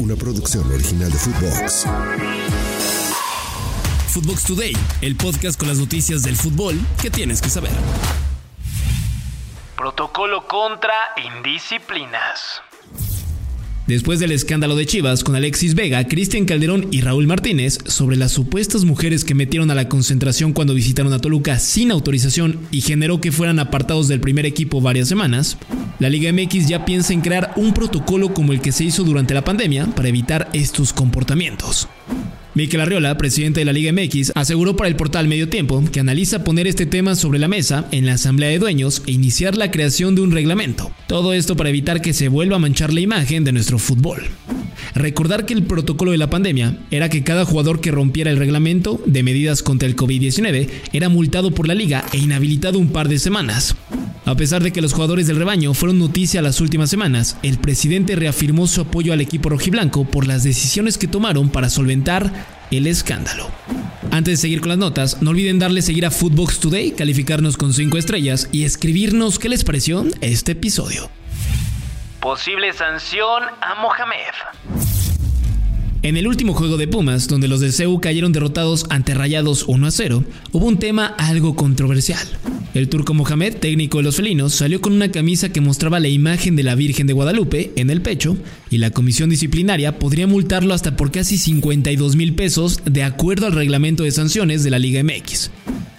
una producción original de Footbox. Footbox Today, el podcast con las noticias del fútbol que tienes que saber. Protocolo contra indisciplinas. Después del escándalo de Chivas con Alexis Vega, Cristian Calderón y Raúl Martínez sobre las supuestas mujeres que metieron a la concentración cuando visitaron a Toluca sin autorización y generó que fueran apartados del primer equipo varias semanas, la Liga MX ya piensa en crear un protocolo como el que se hizo durante la pandemia para evitar estos comportamientos. Miquel Arriola, presidente de la Liga MX, aseguró para el portal Medio Tiempo que analiza poner este tema sobre la mesa en la Asamblea de Dueños e iniciar la creación de un reglamento. Todo esto para evitar que se vuelva a manchar la imagen de nuestro fútbol. Recordar que el protocolo de la pandemia era que cada jugador que rompiera el reglamento de medidas contra el COVID-19 era multado por la liga e inhabilitado un par de semanas. A pesar de que los jugadores del rebaño fueron noticia las últimas semanas, el presidente reafirmó su apoyo al equipo rojiblanco por las decisiones que tomaron para solventar el escándalo. Antes de seguir con las notas, no olviden darle seguir a Footbox Today, calificarnos con 5 estrellas y escribirnos qué les pareció este episodio. Posible sanción a Mohamed. En el último juego de Pumas, donde los de CEU cayeron derrotados ante Rayados 1 a 0, hubo un tema algo controversial. El turco Mohamed, técnico de los felinos, salió con una camisa que mostraba la imagen de la Virgen de Guadalupe en el pecho y la comisión disciplinaria podría multarlo hasta por casi 52 mil pesos de acuerdo al reglamento de sanciones de la Liga MX.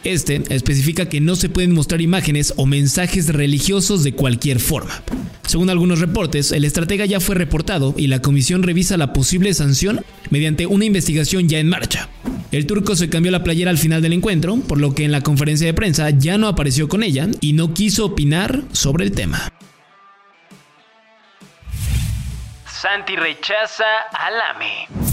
Este especifica que no se pueden mostrar imágenes o mensajes religiosos de cualquier forma. Según algunos reportes, el estratega ya fue reportado y la comisión revisa la posible sanción mediante una investigación ya en marcha. El turco se cambió la playera al final del encuentro, por lo que en la conferencia de prensa ya no apareció con ella y no quiso opinar sobre el tema. Santi rechaza a Lame.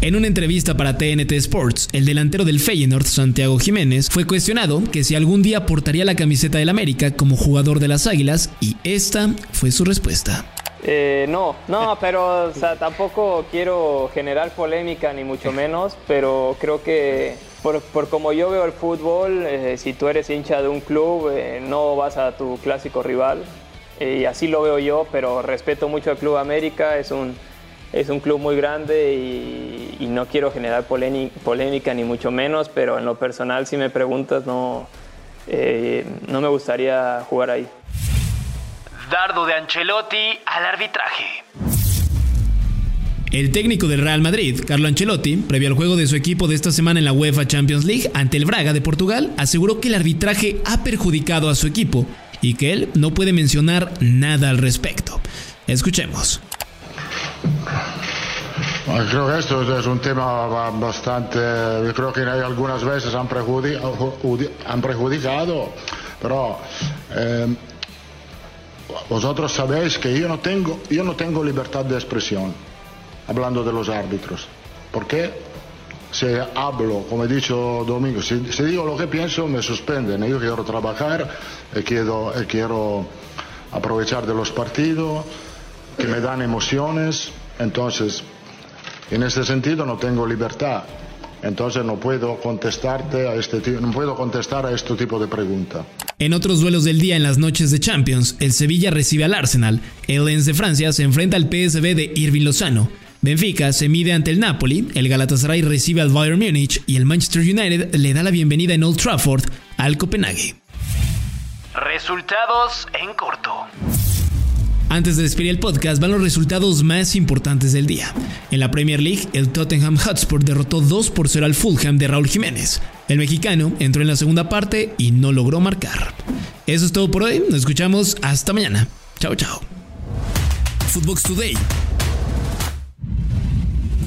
En una entrevista para TNT Sports, el delantero del Feyenoord, Santiago Jiménez, fue cuestionado que si algún día portaría la camiseta del América como jugador de las Águilas y esta fue su respuesta. Eh, no, no, pero tampoco quiero generar polémica ni mucho menos, pero creo que por, como yo veo el fútbol, eh, si tú eres hincha de un club, eh, no vas a tu clásico rival, y así lo veo yo, pero respeto mucho al Club América, es un es un club muy grande y, no quiero generar polémica ni mucho menos, pero en lo personal, si me preguntas, no, no me gustaría jugar ahí. Dardo de Ancelotti al arbitraje. El técnico del Real Madrid, Carlo Ancelotti, previo al juego de su equipo de esta semana en la UEFA Champions League ante el Braga de Portugal, aseguró que el arbitraje ha perjudicado a su equipo y que él no puede mencionar nada al respecto. Escuchemos. Creo que esto es un tema bastante, creo que algunas veces han perjudicado, pero eh, vosotros sabéis que yo no, tengo, yo no tengo libertad de expresión hablando de los árbitros. ¿Por qué? Si hablo, como he dicho Domingo, si, digo lo que pienso, me suspenden. Yo quiero trabajar, y quiero, quiero aprovechar de los partidos, que me dan emociones. Entonces, en ese sentido no tengo libertad. Entonces no puedo contestarte a este no puedo contestar a este tipo de pregunta. En otros duelos del día en las noches de Champions, el Sevilla recibe al Arsenal, el Lens de Francia se enfrenta al PSV de Irving Lozano, Benfica se mide ante el Napoli, el Galatasaray recibe al Bayern Múnich y el Manchester United le da la bienvenida en Old Trafford al Copenhague. Resultados en corto. Antes de despedir el podcast van los resultados más importantes del día. En la Premier League, el Tottenham Hotspur derrotó 2 por 0 al Fulham de Raúl Jiménez. El mexicano entró en la segunda parte y no logró marcar. Eso es todo por hoy, nos escuchamos hasta mañana. Chao, chao. Footbox Today.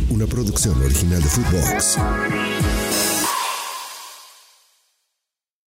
Una producción original de Footbox.